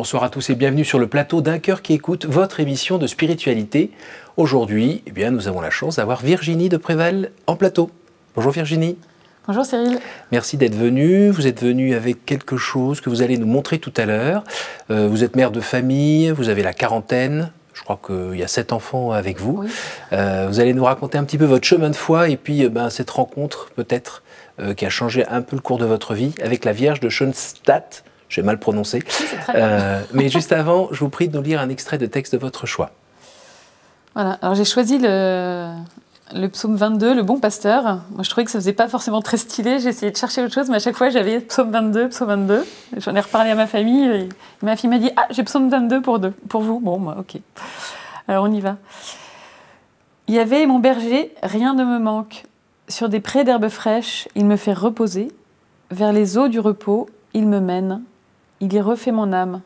Bonsoir à tous et bienvenue sur le plateau d'un cœur qui écoute votre émission de spiritualité. Aujourd'hui, eh bien, nous avons la chance d'avoir Virginie de Préval en plateau. Bonjour Virginie. Bonjour Cyril. Merci d'être venue. Vous êtes venue avec quelque chose que vous allez nous montrer tout à l'heure. Euh, vous êtes mère de famille, vous avez la quarantaine. Je crois qu'il y a sept enfants avec vous. Euh, vous allez nous raconter un petit peu votre chemin de foi et puis euh, ben, cette rencontre peut-être qui a changé un peu le cours de votre vie avec la Vierge de Schoenstatt j'ai mal prononcé. Euh, mais juste avant, je vous prie de nous lire un extrait de texte de votre choix. Voilà, alors j'ai choisi le, le psaume 22, le bon pasteur. Moi, je trouvais que ça faisait pas forcément très stylé. J'ai essayé de chercher autre chose, mais à chaque fois, j'avais psaume 22, psaume 22. J'en ai reparlé à ma famille. Et ma fille m'a dit Ah, j'ai psaume 22 pour, deux, pour vous. Bon, moi, ok. Alors, on y va. Il y avait mon berger, rien ne me manque. Sur des prés d'herbes fraîches, il me fait reposer. Vers les eaux du repos, il me mène. Il y refait mon âme.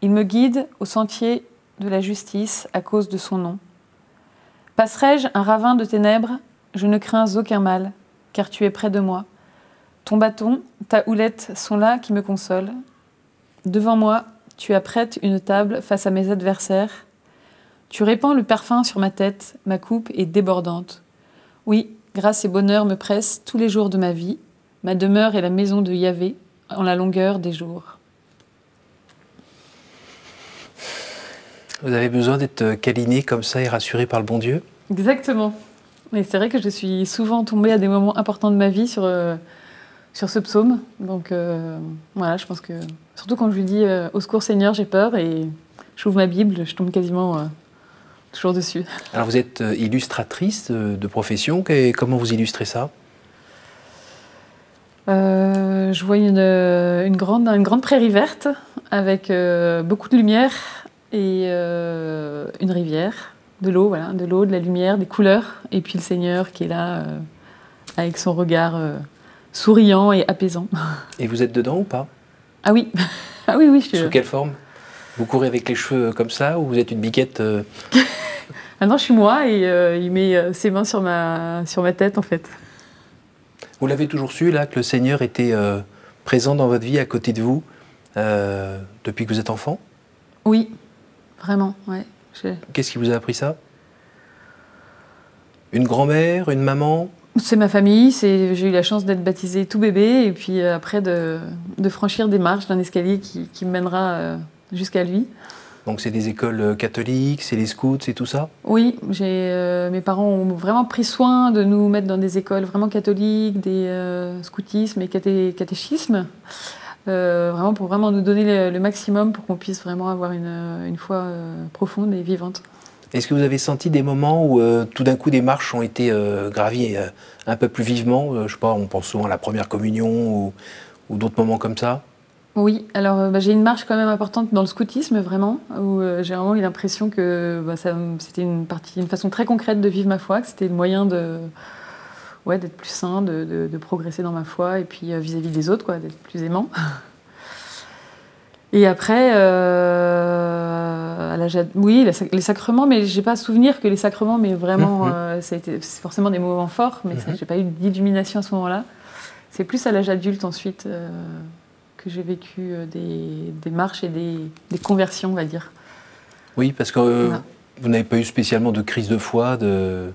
Il me guide au sentier de la justice à cause de son nom. Passerai-je un ravin de ténèbres? Je ne crains aucun mal, car tu es près de moi. Ton bâton, ta houlette sont là qui me consolent. Devant moi, tu apprêtes une table face à mes adversaires. Tu répands le parfum sur ma tête, ma coupe est débordante. Oui, grâce et bonheur me pressent tous les jours de ma vie. Ma demeure est la maison de Yahvé en la longueur des jours. Vous avez besoin d'être câliné comme ça et rassuré par le bon Dieu? Exactement. Et c'est vrai que je suis souvent tombée à des moments importants de ma vie sur, euh, sur ce psaume. Donc euh, voilà, je pense que surtout quand je lui dis euh, Au secours Seigneur, j'ai peur et j'ouvre ma Bible, je tombe quasiment toujours dessus. Alors vous êtes illustratrice de profession, comment vous illustrez ça? Je vois une, une, grande, une grande prairie verte avec beaucoup de lumière et euh, une rivière, de l'eau, voilà, de l'eau, de la lumière, des couleurs, et puis le Seigneur qui est là euh, avec son regard euh, souriant et apaisant. Et vous êtes dedans ou pas? Ah oui, ah oui, oui. Je... Sous quelle forme? Vous courez avec les cheveux comme ça ou vous êtes une biquette Ah non, je suis moi et il met ses mains sur ma, sur ma tête en fait. Vous l'avez toujours su là que le Seigneur était présent dans votre vie, à côté de vous, depuis que vous êtes enfant? Oui, Vraiment, ouais. Qu'est-ce qui vous a appris ça? Une grand-mère, une maman? C'est ma famille. J'ai eu la chance d'être baptisée tout bébé et puis euh, après de, franchir des marches d'un escalier qui, me mènera euh, jusqu'à lui. Donc c'est des écoles euh, catholiques, c'est les scouts, c'est tout ça? Oui, mes parents ont vraiment pris soin de nous mettre dans des écoles vraiment catholiques, des scoutismes et catéchismes. Euh, vraiment pour vraiment nous donner le, maximum pour qu'on puisse vraiment avoir une, une foi euh, profonde et vivante. Est-ce que vous avez senti des moments où euh, tout d'un coup des marches ont été gravies un peu plus vivement Je sais pas, on pense souvent à la première communion ou, ou d'autres moments comme ça? Oui, alors bah, j'ai une marche quand même importante dans le scoutisme, vraiment, où j'ai vraiment eu l'impression que bah, c'était une, partie, une façon très concrète de vivre ma foi, que c'était le moyen de, ouais, d'être plus sain, de, de, progresser dans ma foi et puis euh, vis-à-vis des autres, quoi, d'être plus aimant. Et après, euh, à oui, les sacrements, mais j'ai pas souvenir que les sacrements, mais vraiment, euh, ça a été, c'est forcément des moments forts, mais je mhm. j'ai pas eu d'illumination à ce moment-là. C'est plus à l'âge adulte ensuite que j'ai vécu des, des, marches et des, des, conversions, on va dire. Oui, parce que vous n'avez pas eu spécialement de crise de foi, de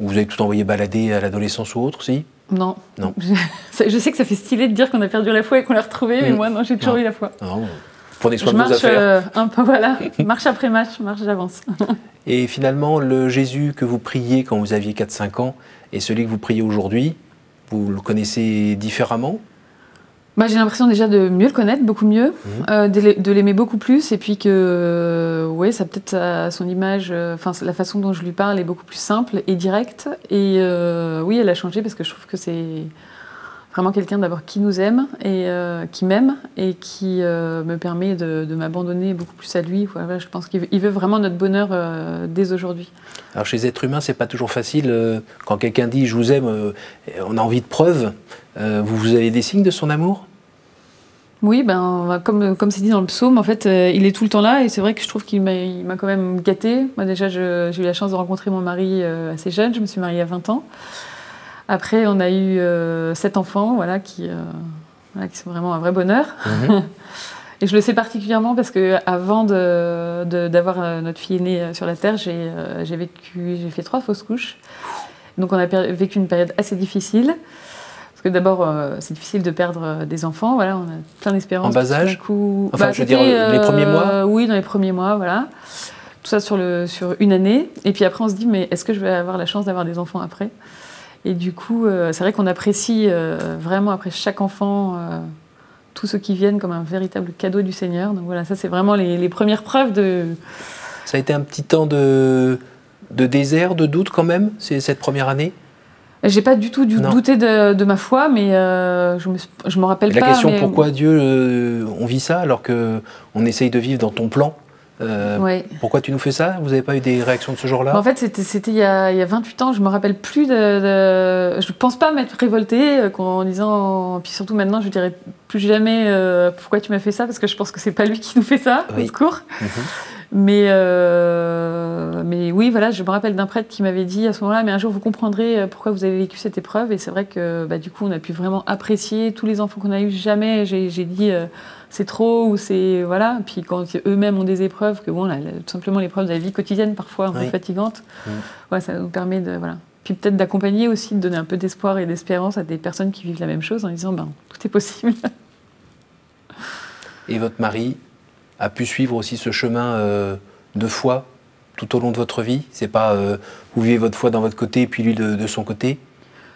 vous avez tout envoyé balader à l'adolescence ou autre, si? Non. Non. Je, sais que ça fait stylé de dire qu'on a perdu la foi et qu'on l'a retrouvée, mais mm. moi, non, j'ai toujours eu la foi. Non. Prenez soin de vos affaires. Euh, un peu, voilà, marche après marche, marche d'avance. et finalement, le Jésus que vous priez quand vous aviez 4-5 ans et celui que vous priez aujourd'hui, vous le connaissez différemment? Bah, J'ai l'impression déjà de mieux le connaître, beaucoup mieux, mhm. euh, de l'aimer beaucoup plus, et puis que euh, ouais, ça peut-être à son image, euh, enfin la façon dont je lui parle est beaucoup plus simple et directe. Et oui, elle a changé parce que je trouve que c'est vraiment quelqu'un d'abord qui nous aime et qui m'aime et qui me permet de, m'abandonner beaucoup plus à lui. Voilà, je pense qu'il veut vraiment notre bonheur dès aujourd'hui. Alors chez les êtres humains, c'est pas toujours facile. quand quelqu'un dit je vous aime, on a envie de preuves. Euh, vous, vous avez des signes de son amour? Oui, ben, comme, comme c'est dit dans le psaume, en fait, euh, il est tout le temps là et c'est vrai que je trouve qu'il m'a quand même gâté. Moi, déjà, j'ai eu la chance de rencontrer mon mari euh, assez jeune, je me suis mariée à 20 ans. Après, on a eu sept enfants, voilà, qui, qui sont vraiment un vrai bonheur. Mhm. Et je le sais particulièrement parce que avant d'avoir de, notre fille aînée sur la terre, j'ai vécu, j'ai fait trois fausses couches. Donc on a vécu une période assez difficile que d'abord, euh, c'est difficile de perdre euh, des enfants. Voilà, on a plein d'espérance. En bas âge Enfin, bah, je veux dire, les premiers mois euh, Oui, dans les premiers mois, voilà. Tout ça sur, le, sur une année. Et puis après, on se dit, mais est-ce que je vais avoir la chance d'avoir des enfants après? Et du coup, c'est vrai qu'on apprécie vraiment, après chaque enfant, tous ceux qui viennent comme un véritable cadeau du Seigneur. Donc voilà, ça, c'est vraiment les, les, premières preuves de... Ça a été un petit temps de, de désert, de doute quand même, cette première année? J'ai pas du tout douté de, ma foi, mais euh, je, me, je me rappelle la pas. La question pourquoi Dieu, euh, on vit ça alors que on essaye de vivre dans ton plan? Euh, Pourquoi tu nous fais ça? Vous n'avez pas eu des réactions de ce genre-là? En fait, c'était il, y a, il y a 28 ans, je me rappelle plus de. de je pense pas m'être révoltée en disant. Puis surtout maintenant, je dirais plus jamais pourquoi tu m'as fait ça, parce que je pense que c'est pas lui qui nous fait ça, au secours. Mhm. Mais, euh, mais oui, voilà, je me rappelle d'un prêtre qui m'avait dit à ce moment-là, mais un jour vous comprendrez euh, pourquoi vous avez vécu cette épreuve. Et c'est vrai que bah, du coup, on a pu vraiment apprécier tous les enfants qu'on a eus. Jamais j'ai dit euh, c'est trop ou c'est voilà. Puis quand eux-mêmes ont des épreuves, que bon, tout simplement l'épreuve de la vie quotidienne parfois un peu fatigante, ouais, ça nous permet de voilà. Puis peut-être d'accompagner aussi, de donner un peu d'espoir et d'espérance à des personnes qui vivent la même chose en disant ben tout est possible. Et votre mari, a pu suivre aussi ce chemin euh, de foi tout au long de votre vie? C'est pas euh, vous vivez votre foi dans votre côté et puis lui de, son côté?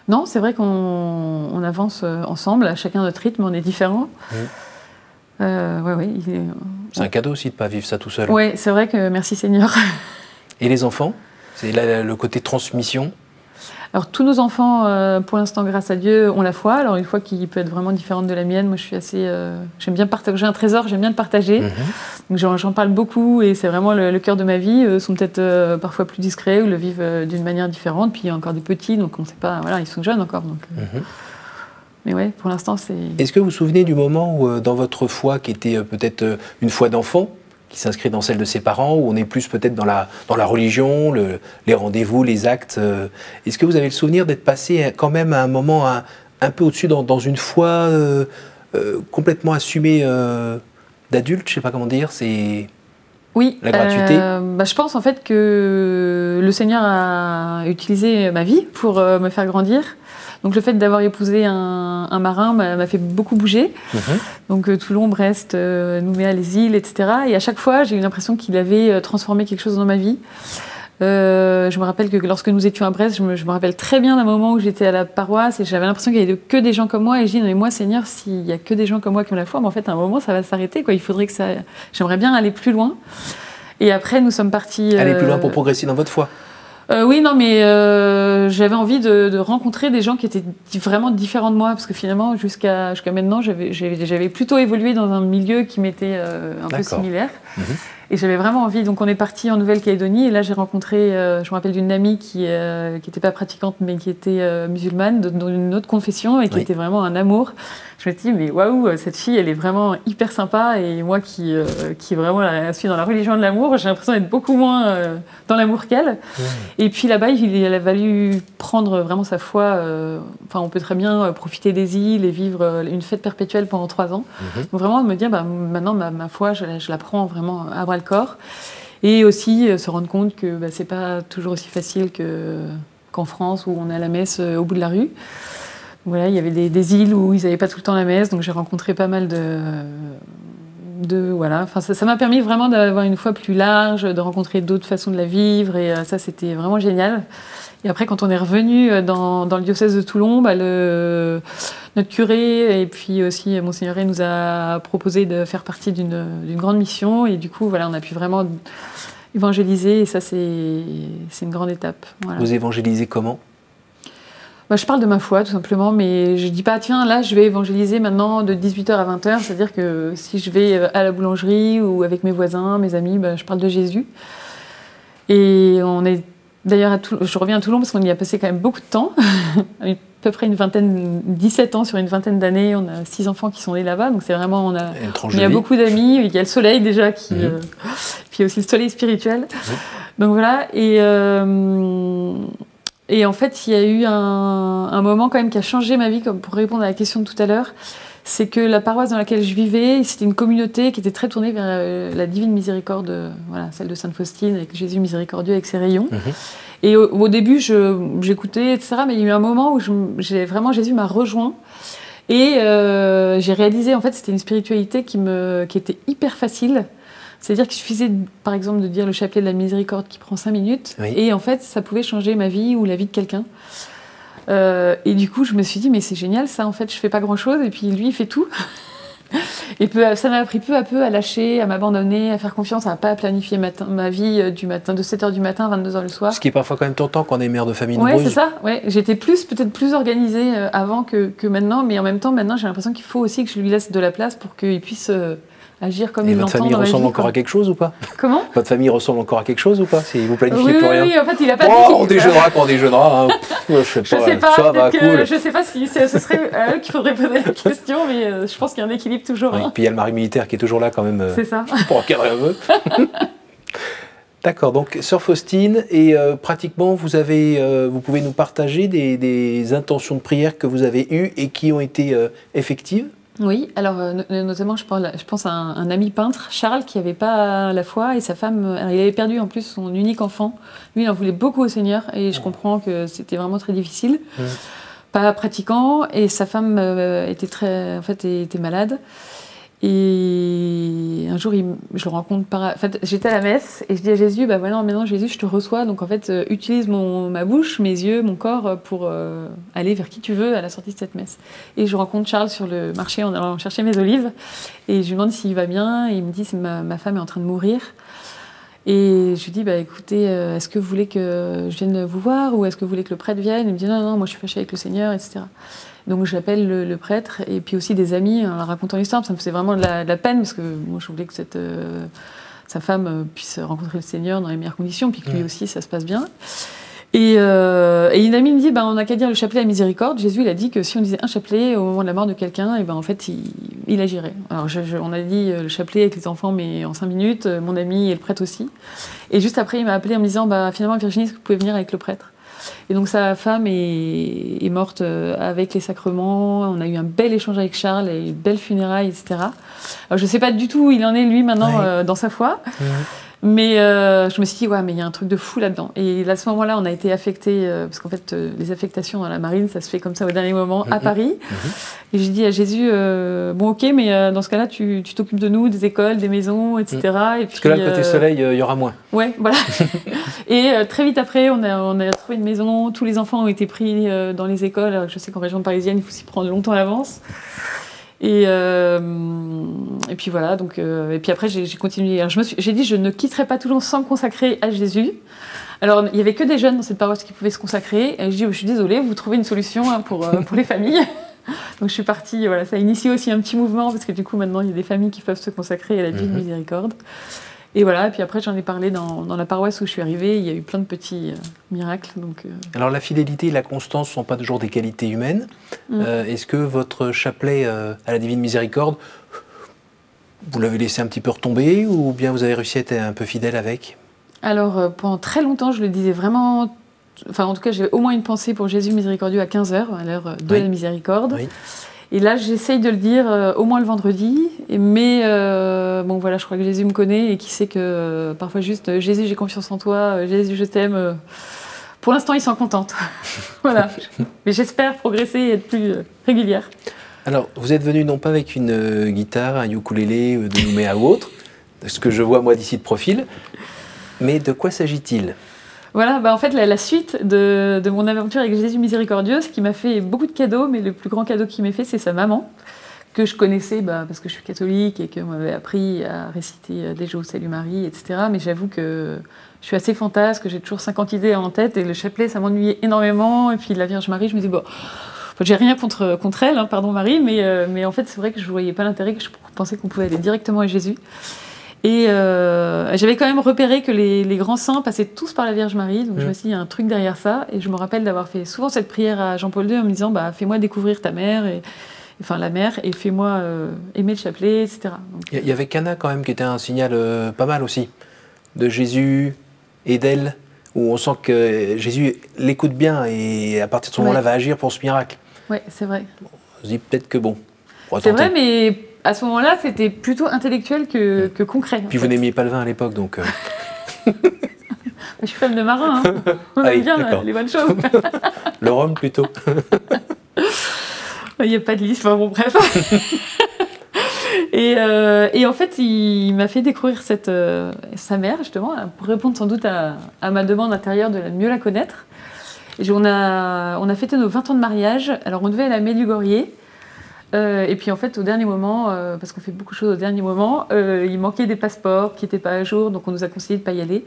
Non, c'est vrai qu'on avance euh, ensemble, à chacun notre rythme, on est différents. C'est un cadeau aussi de ne pas vivre ça tout seul. Oui, c'est vrai que merci Seigneur. Et les enfants C'est le côté transmission alors tous nos enfants, euh, pour l'instant, grâce à Dieu, ont la foi. Alors une foi qui peut être vraiment différente de la mienne. Moi, je suis assez, euh, j'aime bien partager. J'ai un trésor, j'aime bien le partager. Mhm. j'en parle beaucoup et c'est vraiment le, cœur de ma vie. Ils sont peut-être euh, parfois plus discrets ou le vivent d'une manière différente. Puis il y a encore des petits, donc on ne sait pas. Voilà, ils sont jeunes encore. Donc, mhm. Mais ouais, pour l'instant, c'est. Est-ce que vous vous souvenez du moment où, dans votre foi, qui était peut-être une foi d'enfant, qui s'inscrit dans celle de ses parents, où on est plus peut-être dans la, dans la religion, le, les rendez-vous, les actes. Euh. Est-ce que vous avez le souvenir d'être passé quand même à un moment un, peu au-dessus dans, dans, une foi euh, euh, complètement assumée d'adulte Je ne sais pas comment dire, c'est... Oui, la gratuité? Bah, je pense en fait que le Seigneur a utilisé ma vie pour me faire grandir. Donc le fait d'avoir épousé un, marin m'a fait beaucoup bouger. Mhm. Donc euh, Toulon, Brest, euh, Nouméa, les îles, etc. Et à chaque fois, j'ai eu l'impression qu'il avait euh, transformé quelque chose dans ma vie. je me rappelle que lorsque nous étions à Brest, je me, rappelle très bien d'un moment où j'étais à la paroisse et j'avais l'impression qu'il y avait que des gens comme moi. Et je dis, non, mais moi, Seigneur, s'il y a que des gens comme moi qui ont la foi, mais en fait, à un moment, ça va s'arrêter. Il faudrait que ça. J'aimerais bien aller plus loin. Et après, nous sommes partis. Aller plus loin pour progresser dans votre foi euh, oui, non, mais euh, j'avais envie de, rencontrer des gens qui étaient vraiment différents de moi, parce que finalement, jusqu'à jusqu'à maintenant, j'avais plutôt évolué dans un milieu qui m'était euh, un peu similaire. Mhm. Et j'avais vraiment envie. Donc on est parti en Nouvelle-Calédonie et là j'ai rencontré, euh, je me rappelle d'une amie qui n'était euh, pas pratiquante mais qui était euh, musulmane dans une autre confession et qui était vraiment un amour. Je me suis dit mais waouh cette fille elle est vraiment hyper sympa et moi qui qui vraiment suis dans la religion de l'amour j'ai l'impression d'être beaucoup moins dans l'amour qu'elle. Et puis là-bas il, a valu prendre vraiment sa foi. Enfin on peut très bien profiter des îles et vivre une fête perpétuelle pendant trois ans. Mhm. Donc vraiment me dire bah, maintenant ma, ma foi je, je, la prends vraiment à bras corps. Et aussi euh, se rendre compte que bah, c'est pas toujours aussi facile qu'en France où on a la messe euh, au bout de la rue. Voilà, il y avait des, îles où ils n'avaient pas tout le temps la messe, donc j'ai rencontré pas mal de, de voilà. Enfin, ça m'a permis vraiment d'avoir une foi plus large, de rencontrer d'autres façons de la vivre, et euh, ça c'était vraiment génial. Et après, quand on est revenu euh, dans, le diocèse de Toulon, bah, le, notre curé et puis aussi Monseigneur nous a proposé de faire partie d'une grande mission. Et du coup, voilà, on a pu vraiment évangéliser. Et ça, c'est une grande étape. Vous évangélisez comment? Bah, je parle de ma foi, tout simplement, mais je dis pas, tiens, là, je vais évangéliser maintenant de 18h à 20h. C'est-à-dire que si je vais à la boulangerie ou avec mes voisins, mes amis, bah, je parle de Jésus. Et on est D'ailleurs, je reviens à Toulon parce qu'on y a passé quand même beaucoup de temps, peu près une vingtaine, 17 ans sur une vingtaine d'années. On a six enfants qui sont nés là-bas, donc c'est vraiment on a, il y a beaucoup d'amis. Il y a le soleil déjà qui, mhm. euh, puis aussi le soleil spirituel. Donc voilà et euh, et en fait il y a eu un, un, moment quand même qui a changé ma vie, comme pour répondre à la question de tout à l'heure c'est que la paroisse dans laquelle je vivais, c'était une communauté qui était très tournée vers euh, la divine miséricorde, voilà, celle de Sainte Faustine, avec Jésus miséricordieux avec ses rayons. Mhm. Et au, début, j'écoutais, etc. Mais il y a eu un moment où j'ai vraiment Jésus m'a rejoint. Et euh, j'ai réalisé, en fait, c'était une spiritualité qui, me, qui était hyper facile. C'est-à-dire qu'il suffisait, par exemple, de dire le chapelet de la miséricorde qui prend cinq minutes. Et en fait, ça pouvait changer ma vie ou la vie de quelqu'un. Euh, et du coup, je me suis dit, mais c'est génial, ça, en fait, je fais pas grand-chose. Et puis lui, il fait tout. Et ça m'a appris peu à peu à lâcher, à m'abandonner, à faire confiance, à pas planifier ma vie euh, du matin, de 7h du matin à 22h le soir. Ce qui est parfois quand même tentant quand on est mère de famille Ouais, c'est ça. Ouais. J'étais plus, peut-être plus organisée euh, avant que, que, maintenant, mais en même temps, maintenant, j'ai l'impression qu'il faut aussi que je lui laisse de la place pour qu'il puisse agir comme Et il l'entend. Votre famille ressemble encore à quelque chose ou pas? Comment? Votre famille ressemble encore à quelque chose ou pas Si vous planifiez oui, plus oui, rien? Oui, en fait, il a pas. Oh, on déjeunera quand on déjeunera. Hein. je sais pas. Je sais pas, ça va, cool. je sais pas si ce serait à eux qu'il faudrait poser la question, mais euh, je pense qu'il y a un équilibre toujours. Oui, hein. Puis il y a le mari militaire qui est toujours là quand même. Euh, C'est ça. Pour encadrer un peu. D'accord, donc Sœur Faustine, et euh, pratiquement vous avez, vous pouvez nous partager des, des, intentions de prière que vous avez eues et qui ont été effectives? Oui, alors euh, notamment, je pense, à un, ami peintre, Charles, qui n'avait pas la foi, et sa femme, euh, il avait perdu en plus son unique enfant. Lui, il en voulait beaucoup au Seigneur, et je comprends que c'était vraiment très difficile. Pas pratiquant, et sa femme euh, était, très, en fait, était malade. Et un jour, je le rencontre par. En fait, j'étais à la messe et je dis à Jésus Bah voilà, maintenant Jésus, je te reçois. Donc en fait, euh, utilise mon, ma bouche, mes yeux, mon corps euh, pour euh, aller vers qui tu veux à la sortie de cette messe. Et je rencontre Charles sur le marché en allant chercher mes olives. Et je lui demande s'il va bien. Et il me dit ma, ma femme est en train de mourir. Et je lui dis, bah, écoutez, est-ce que vous voulez que je vienne vous voir ou est-ce que vous voulez que le prêtre vienne? Il me dit, non, non, moi je suis fâchée avec le Seigneur, etc. Donc j'appelle le, prêtre et puis aussi des amis en leur racontant l'histoire. Ça me faisait vraiment de la, peine parce que moi je voulais que cette, euh, sa femme euh, puisse rencontrer le Seigneur dans les meilleures conditions, puis que lui aussi ça se passe bien. Euh, et, une amie me dit, ben, on n'a qu'à dire le chapelet à miséricorde. Jésus il a dit que si on disait un chapelet au moment de la mort de quelqu'un, et ben, en fait il, agirait. Alors on a dit le chapelet avec les enfants, mais en cinq minutes, mon ami et le prêtre aussi. Et juste après il m'a appelé en me disant, bah, finalement Virginie, est-ce que vous pouvez venir avec le prêtre? Et donc sa femme est, morte euh, avec les sacrements. On a eu un bel échange avec Charles et une belle funérailles, etc. Alors, je ne sais pas du tout où il en est lui maintenant euh, dans sa foi. Mais euh, je me suis dit, ouais, mais il y a un truc de fou là-dedans. Et à ce moment-là, on a été affectés, euh, parce qu'en fait, euh, les affectations dans la marine, ça se fait comme ça au dernier moment, à. Paris. Mhm. Et j'ai dit à Jésus, bon, ok, mais dans ce cas-là, tu t'occupes de nous, des écoles, des maisons, etc. Et puis, parce que là, le côté soleil, il y aura moins. Ouais, voilà. et très vite après, on a, on a trouvé une maison, tous les enfants ont été pris dans les écoles. je sais qu'en région parisienne, il faut s'y prendre longtemps à l'avance. Et, euh, et puis voilà, donc, euh, et puis après j'ai continué. J'ai dit je ne quitterai pas Toulon sans me consacrer à Jésus. Alors il n'y avait que des jeunes dans cette paroisse qui pouvaient se consacrer. Et je dis je suis désolée, vous trouvez une solution hein, pour, euh, pour les familles. donc je suis partie, voilà, ça a initié aussi un petit mouvement parce que du coup maintenant il y a des familles qui peuvent se consacrer à la vie de mhm. miséricorde. Et voilà, et puis après j'en ai parlé dans, dans, la paroisse où je suis arrivée, il y a eu plein de petits euh, miracles. Donc, euh. Alors la fidélité et la constance ne sont pas toujours des qualités humaines. Mm. Euh, est-ce que votre chapelet à la Divine Miséricorde, vous l'avez laissé un petit peu retomber ou bien vous avez réussi à être un peu fidèle avec? Alors pendant très longtemps je le disais vraiment enfin en tout cas j'avais au moins une pensée pour Jésus miséricordieux à 15h, à l'heure de la miséricorde. Oui. Et là, j'essaye de le dire euh, au moins le vendredi. Mais euh, bon, voilà, je crois que Jésus me connaît et qui sait que euh, parfois juste Jésus, j'ai confiance en toi, Jésus, je t'aime. pour l'instant, il s'en contente. voilà. Mais j'espère progresser et être plus régulière. Alors, vous êtes venu non pas avec une guitare, un ukulélé de Nouméa ou autre, ce que je vois moi d'ici de profil, mais de quoi s'agit-il? Voilà, bah en fait, la, suite de, mon aventure avec Jésus miséricordieux, ce qui m'a fait beaucoup de cadeaux, mais le plus grand cadeau qu'il m'ait fait, c'est sa maman, que je connaissais bah, parce que je suis catholique et qu'on m'avait appris à réciter euh, des jours Salut Marie, etc. Mais j'avoue que je suis assez fantasque, j'ai toujours 50 idées en tête et le chapelet, ça m'ennuyait énormément. Et puis la Vierge Marie, je me dis, bon, j'ai rien contre, contre elle, hein, pardon Marie, mais, euh, mais en fait, c'est vrai que je ne voyais pas l'intérêt, que je pensais qu'on pouvait aller directement à Jésus. Et euh, j'avais quand même repéré que les, grands saints passaient tous par la Vierge Marie, donc je me suis dit, il y a un truc derrière ça. Et je me rappelle d'avoir fait souvent cette prière à Jean-Paul II en me disant, bah, fais-moi découvrir ta mère, et, enfin la mère, et fais-moi euh, aimer le chapelet, etc. Il y, avait Cana quand même qui était un signal euh, pas mal aussi, de Jésus et d'elle, où on sent que Jésus l'écoute bien et à partir de ce moment-là va agir pour ce miracle. Oui, c'est vrai. On se dit peut-être que bon, C'est vrai, mais à ce moment-là, c'était plutôt intellectuel que, que concret. Puis vous n'aimiez pas le vin à l'époque, donc. Je suis femme de marin, hein. on aime bien les bonnes choses. le rhum plutôt. Il n'y a pas de liste, enfin bon, bref. et, euh, et, en fait, il m'a fait découvrir cette, euh, sa mère, justement, pour répondre sans doute à, à, ma demande intérieure de mieux la connaître. Et on, a, on a fêté nos 20 ans de mariage. Alors, on devait aller à Medjugorje. Euh, et puis en fait, au dernier moment, euh, parce qu'on fait beaucoup de choses au dernier moment, euh, il manquait des passeports qui n'étaient pas à jour, donc on nous a conseillé de ne pas y aller.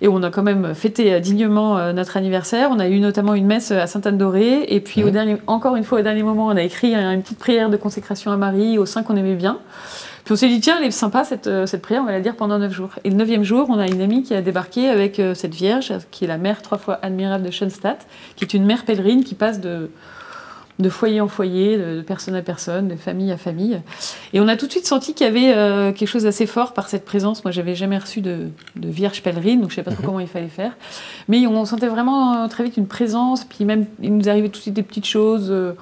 Et on a quand même fêté dignement notre anniversaire. On a eu notamment une messe à Sainte-Anne-d'Orée. Et puis au mmh. dernier, encore une fois, au dernier moment, on a écrit une petite prière de consécration à Marie, au sein qu'on aimait bien. Puis on s'est dit, tiens, elle est sympa cette, cette, prière, on va la dire pendant neuf jours. Et le neuvième jour, on a une amie qui a débarqué avec cette Vierge, qui est la mère trois fois admirable de Schoenstatt, qui est une mère pèlerine qui passe de de foyer en foyer, de, personne à personne, de famille à famille. Et on a tout de suite senti qu'il y avait euh, quelque chose d'assez fort par cette présence. Moi, j'avais jamais reçu de, vierge pèlerine, donc je ne sais pas trop mhm. comment il fallait faire. Mais on sentait vraiment euh, très vite une présence, puis même, il nous arrivait tout de suite des petites choses. Euh,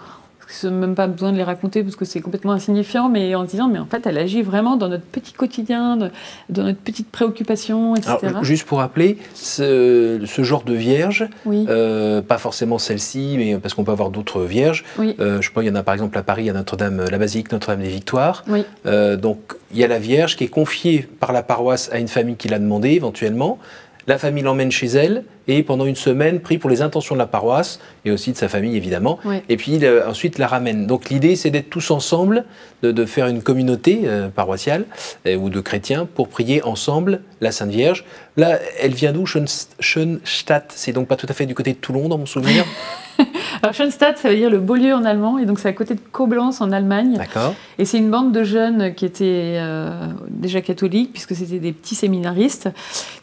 n'a même pas besoin de les raconter parce que c'est complètement insignifiant, mais en se disant, mais en fait, elle agit vraiment dans notre petit quotidien, dans notre petite préoccupation, etc. juste pour rappeler, ce, genre de vierge, euh, pas forcément celle-ci, mais parce qu'on peut avoir d'autres vierges. Euh, je pense qu'il y en a par exemple à Paris, à Notre-Dame, la basilique Notre-Dame des Victoires. Euh, donc il y a la vierge qui est confiée par la paroisse à une famille qui l'a demandé éventuellement. La famille l'emmène chez elle et pendant une semaine prie pour les intentions de la paroisse et aussi de sa famille évidemment. Et puis ensuite la ramène. Donc l'idée c'est d'être tous ensemble, de, faire une communauté euh, paroissiale euh, ou de chrétiens pour prier ensemble la Sainte Vierge. Là, elle vient d'où Schoenstatt, c'est donc pas tout à fait du côté de Toulon dans mon souvenir Alors Schoenstatt, ça veut dire le beau lieu en allemand, et donc c'est à côté de Koblenz en Allemagne. D'accord. Et c'est une bande de jeunes qui étaient euh, déjà catholiques, puisque c'était des petits séminaristes,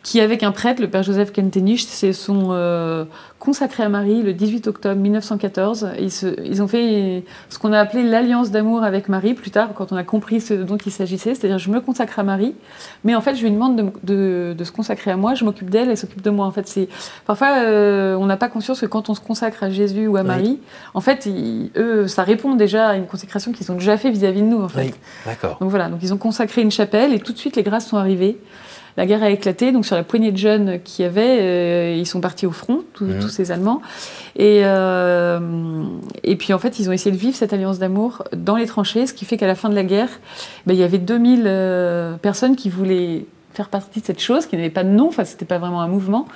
qui avec un prêtre, le père Joseph Kentenich, se sont euh, consacrés à Marie le 18 octobre 1914. Ils, ils ont fait ce qu'on a appelé l'alliance d'amour avec Marie plus tard, quand on a compris ce dont il s'agissait, c'est-à-dire je me consacre à Marie, mais en fait je lui demande de, de, se consacrer à moi, je m'occupe d'elle, elle s'occupe de moi. En fait, c'est parfois euh, on n'a pas conscience que quand on se consacre à Jésus ou à Marie, en fait, eux, ça répond déjà à une consécration qu'ils ont déjà fait vis-à-vis de nous, en fait. d'accord. Donc voilà, donc ils ont consacré une chapelle et tout de suite les grâces sont arrivées. La guerre a éclaté, donc sur la poignée de jeunes qui y avait, euh, ils sont partis au front, tous ces Allemands. Et, euh, et puis en fait, ils ont essayé de vivre cette alliance d'amour dans les tranchées, ce qui fait qu'à la fin de la guerre, ben, il y avait 2000 euh, personnes qui voulaient faire partie de cette chose, qui n'avait pas de nom, enfin c'était pas vraiment un mouvement.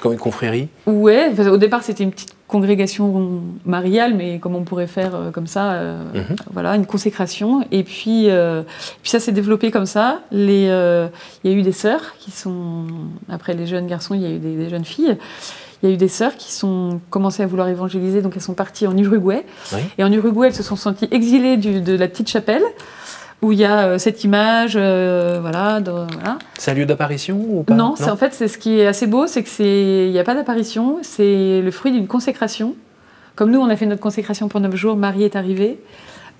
Comme une confrérie Ouais, au départ c'était une petite congrégation mariale, mais comme on pourrait faire euh, comme ça, euh, mhm. voilà, une consécration. Et puis, euh, puis ça s'est développé comme ça. Il y a eu des sœurs qui sont, après les jeunes garçons, il y a eu des, jeunes filles. Il y a eu des sœurs qui sont commencées à vouloir évangéliser, donc elles sont parties en Uruguay. Et en Uruguay, elles se sont senties exilées de la petite chapelle où il y a euh, cette image, euh, voilà, C'est un lieu d'apparition ou pas? Non, c'est en fait c'est ce qui est assez beau, c'est que c'est il n'y a pas d'apparition, c'est le fruit d'une consécration. Comme nous, on a fait notre consécration pour neuf jours, Marie est arrivée.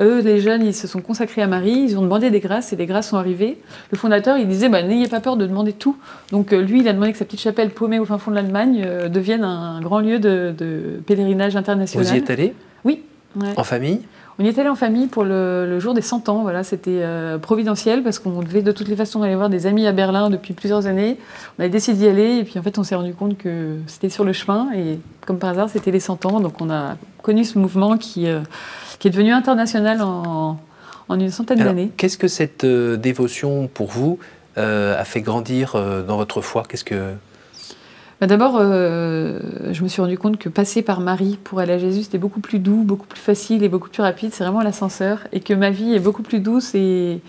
Eux, les jeunes, ils se sont consacrés à Marie, ils ont demandé des grâces et des grâces sont arrivées. Le fondateur, il disait bah, n'ayez pas peur de demander tout. Donc euh, lui, il a demandé que sa petite chapelle paumée au fin fond de l'Allemagne devienne un, grand lieu de, pèlerinage international. Vous y êtes allé Oui. En famille on y est allé en famille pour le, jour des 100 ans. Voilà, c'était euh, providentiel parce qu'on devait de toutes les façons aller voir des amis à Berlin depuis plusieurs années. On avait décidé d'y aller et puis en fait on s'est rendu compte que c'était sur le chemin et comme par hasard c'était les 100 ans. Donc on a connu ce mouvement qui, euh, qui est devenu international en, en une centaine d'années. Qu'est-ce que cette euh, dévotion pour vous a fait grandir dans votre foi? Qu'est-ce que bah, d'abord, euh, je me suis rendu compte que passer par Marie pour aller à Jésus, c'était beaucoup plus doux, beaucoup plus facile et beaucoup plus rapide. C'est vraiment l'ascenseur. Et que ma vie est beaucoup plus douce et,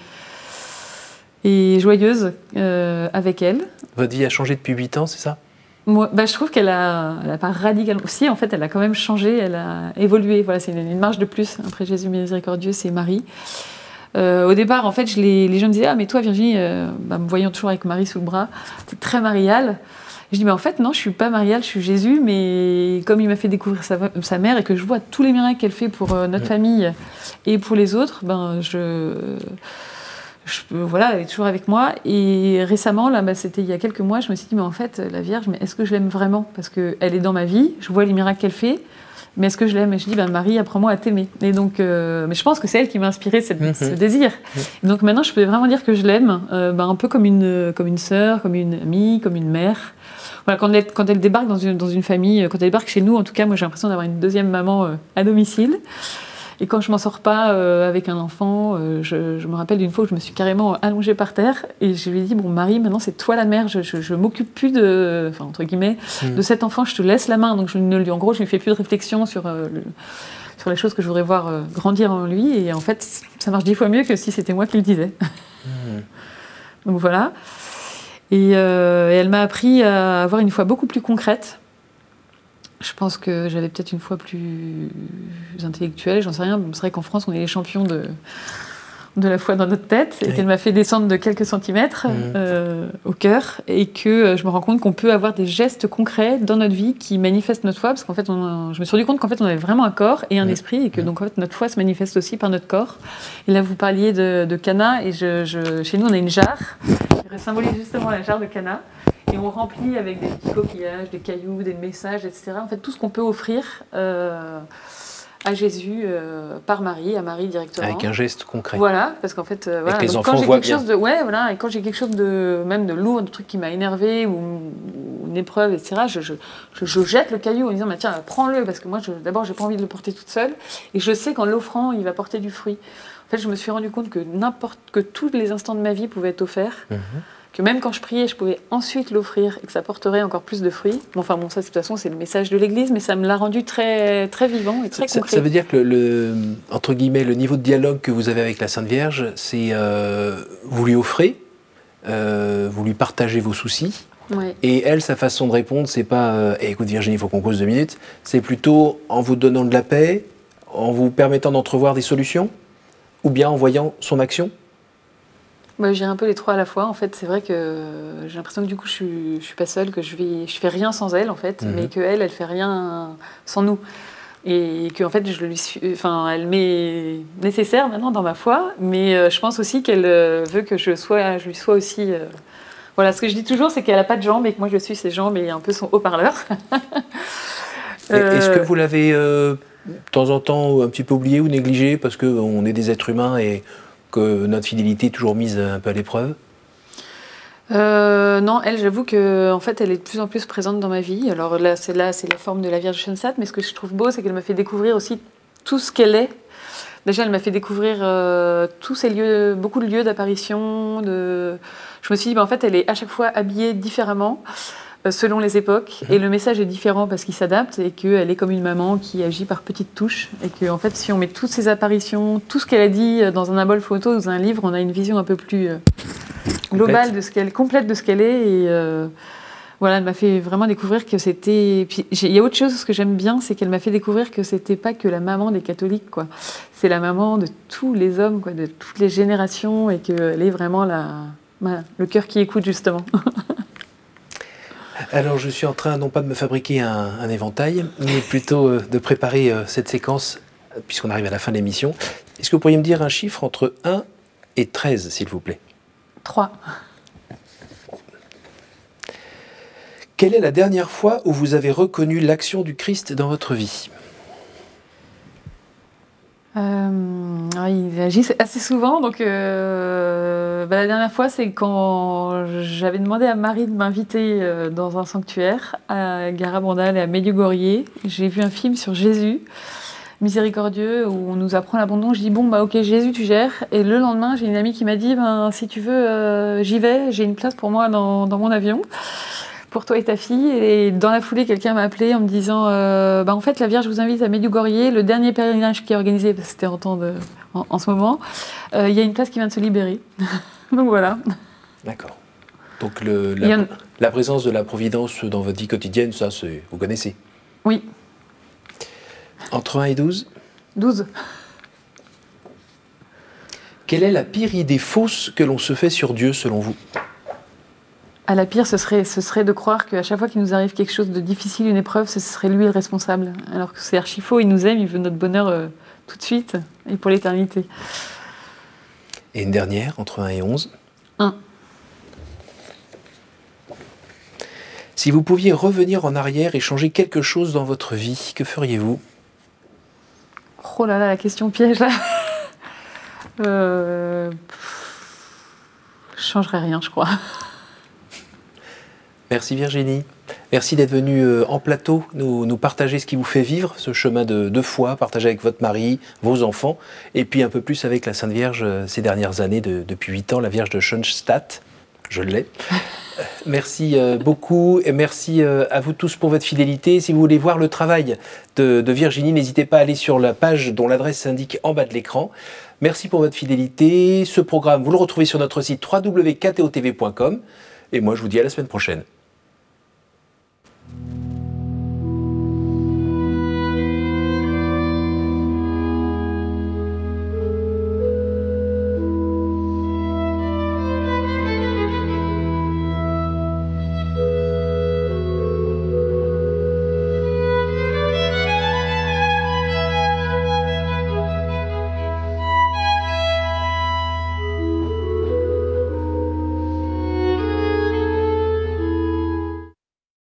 et joyeuse euh, avec elle. Votre vie a changé depuis 8 ans, c'est ça? Moi, bah, je trouve qu'elle a, elle a pas radicalement. aussi. en fait, elle a quand même changé, elle a évolué. Voilà, c'est une, marge de plus. Après Jésus miséricordieux, c'est Marie. Euh, au départ, en fait, je les, les, gens me disaient Ah, mais toi, Virginie, bah, me voyant toujours avec Marie sous le bras, es très mariale. Je dis, mais en fait, non, je suis pas Mariale, je suis Jésus, mais comme il m'a fait découvrir sa, mère et que je vois tous les miracles qu'elle fait pour euh, notre famille et pour les autres, ben, je, voilà, elle est toujours avec moi. Et récemment, là, bah, c'était il y a quelques mois, je me suis dit, mais en fait, la Vierge, mais est-ce que je l'aime vraiment? Parce qu'elle est dans ma vie, je vois les miracles qu'elle fait, Mais est-ce que je l'aime? Et je dis, ben, Marie, apprends-moi à t'aimer. Et donc, euh, mais je pense que c'est elle qui m'a inspiré cette, ce mhm. désir. donc maintenant, je peux vraiment dire que je l'aime, ben, un peu comme une, comme une sœur, comme une amie, comme une mère. Voilà, quand, elle, quand elle débarque dans une, dans une famille, quand elle débarque chez nous, en tout cas, moi j'ai l'impression d'avoir une deuxième maman à domicile. Et quand je m'en sors pas euh, avec un enfant, euh, je, me rappelle d'une fois où je me suis carrément allongée par terre et je lui ai dit bon Marie, maintenant c'est toi la mère, je, je, m'occupe plus de, enfin entre guillemets, hmm. de cet enfant, je te laisse la main. Donc je ne lui, en gros, je lui fais plus de réflexion sur euh, sur les choses que je voudrais voir grandir en lui. Et en fait, ça marche dix fois mieux que si c'était moi qui le disais. Hmm. Donc voilà. Et, et elle m'a appris à avoir une foi beaucoup plus concrète je pense que j'avais peut-être une fois plus intellectuelle, j'en sais rien. C'est vrai qu'en France, on est les champions de, de la foi dans notre tête, et qu'elle m'a fait descendre de quelques centimètres mmh. euh, au cœur, et que euh, je me rends compte qu'on peut avoir des gestes concrets dans notre vie qui manifestent notre foi, parce qu'en fait, on je me suis rendu compte qu'en fait, on avait vraiment un corps et un mmh. esprit, et que donc en fait, notre foi se manifeste aussi par notre corps. Et là, vous parliez de, de Cana, et je, chez nous, on a une jarre, qui symbolise justement la jarre de Cana. Et on remplit avec des petits coquillages, des cailloux, des messages, etc. En fait, tout ce qu'on peut offrir euh, à Jésus euh, par Marie, à Marie directement. Avec un geste concret. Voilà, parce qu'en fait, euh, voilà. les enfants quand j'ai quelque chose de, ouais, voilà, et quand j'ai quelque chose de même de lourd, de truc qui m'a énervé ou, une épreuve, etc. Je, je, je, jette le caillou en disant, bah, tiens, prends-le, parce que moi, d'abord, j'ai pas envie de le porter toute seule, et je sais qu'en l'offrant, il va porter du fruit. En fait, je me suis rendu compte que n'importe que tous les instants de ma vie pouvaient être offerts. Mhm que même quand je priais, je pouvais ensuite l'offrir et que ça porterait encore plus de fruits. Bon, enfin, bon, ça, de toute façon, c'est le message de l'Église, mais ça me l'a rendu très, très vivant et très ça, concret. Ça veut dire que, le, entre guillemets, le niveau de dialogue que vous avez avec la Sainte Vierge, c'est euh, vous lui offrez, euh, vous lui partagez vos soucis. Et elle, sa façon de répondre, c'est pas euh, eh, écoute Virginie, il faut qu'on cause deux minutes. C'est plutôt en vous donnant de la paix, en vous permettant d'entrevoir des solutions, ou bien en voyant son action moi, j'ai un peu les trois à la fois. En fait, c'est vrai que j'ai l'impression que du coup, je suis, suis pas seule, que je ne je fais rien sans elle, en fait, mhm. mais que elle, elle fait rien sans nous. Et que en fait, je lui suis, enfin, elle m'est nécessaire maintenant dans ma foi, mais euh, je pense aussi qu'elle euh, veut que je sois, je lui sois aussi. Euh, voilà, ce que je dis toujours, c'est qu'elle n'a pas de jambes et que moi, je suis ses jambes et un peu son haut-parleur. Est-ce que vous l'avez de temps en temps un petit peu oublié ou négligé parce qu'on est des êtres humains et que notre fidélité est toujours mise un peu à l'épreuve euh, non, elle, j'avoue que en fait, elle est de plus en plus présente dans ma vie. Alors là, c'est la forme de la Vierge Shunsat, mais ce que je trouve beau, c'est qu'elle m'a fait découvrir aussi tout ce qu'elle est. Déjà, elle m'a fait découvrir euh, tous ces lieux, beaucoup de lieux d'apparition. Je me suis dit, bah, en fait, elle est à chaque fois habillée différemment. Euh, selon les époques. Mhm. Et le message est différent parce qu'il s'adapte et qu'elle est comme une maman qui agit par petites touches. Et que, en fait, si on met toutes ses apparitions, tout ce qu'elle a dit euh, dans un album photo, dans un livre, on a une vision un peu plus euh, globale, de ce qu'elle, complète de ce qu'elle est. Et voilà, elle m'a fait vraiment découvrir que c'était. il y a autre chose, ce que j'aime bien, c'est qu'elle m'a fait découvrir que c'était pas que la maman des catholiques, quoi. C'est la maman de tous les hommes, quoi, de toutes les générations, et qu'elle est vraiment la, le cœur qui écoute, justement. Alors, je suis en train, non pas de me fabriquer un, éventail, mais plutôt euh, de préparer euh, cette séquence, puisqu'on arrive à la fin de l'émission. Est-ce que vous pourriez me dire un chiffre entre 1 et 13, s'il vous plaît? 3. Quelle est la dernière fois où vous avez reconnu l'action du Christ dans votre vie? Euh, il agit assez souvent. Donc, euh, bah, la dernière fois, c'est quand j'avais demandé à Marie de m'inviter euh, dans un sanctuaire à Garabandal et à Medjugorje. J'ai vu un film sur Jésus, miséricordieux, où on nous apprend l'abandon. Je dis bon, bah ok, Jésus, tu gères. Et le lendemain, j'ai une amie qui m'a dit ben, si tu veux, euh, j'y vais. J'ai une place pour moi dans, dans mon avion pour toi et ta fille. Et dans la foulée, quelqu'un m'a appelé en me disant euh, bah, En fait, la Vierge vous invite à Medjugorje, le dernier pèlerinage qui est organisé, parce que c'était en, temps de, en, ce moment. Euh, il y a une place qui vient de se libérer. Donc voilà. D'accord. Donc le, la, présence de la Providence dans votre vie quotidienne, ça, vous connaissez? Oui. Entre 1 et 12 12. Quelle est la pire idée fausse que l'on se fait sur Dieu selon vous? À la pire, ce serait, ce serait de croire qu'à chaque fois qu'il nous arrive quelque chose de difficile, une épreuve, ce serait lui le responsable. Alors que c'est archi faux, il nous aime, il veut notre bonheur euh, tout de suite et pour l'éternité. Et une dernière, entre 1 et 11 1. Si vous pouviez revenir en arrière et changer quelque chose dans votre vie, que feriez-vous? Oh là là, la question piège là. euh... Je changerai rien, je crois. Merci Virginie. Merci d'être venue euh, en plateau nous, partager ce qui vous fait vivre, ce chemin de, foi, partager avec votre mari, vos enfants, et puis un peu plus avec la Sainte Vierge euh, ces dernières années, depuis 8 ans, la Vierge de Schoenstatt. Je l'ai. Merci euh, beaucoup et merci à vous tous pour votre fidélité. Si vous voulez voir le travail de, de Virginie, n'hésitez pas à aller sur la page dont l'adresse s'indique en bas de l'écran. Merci pour votre fidélité. Ce programme, vous le retrouvez sur notre site www.ktotv.com. Et moi, je vous dis à la semaine prochaine.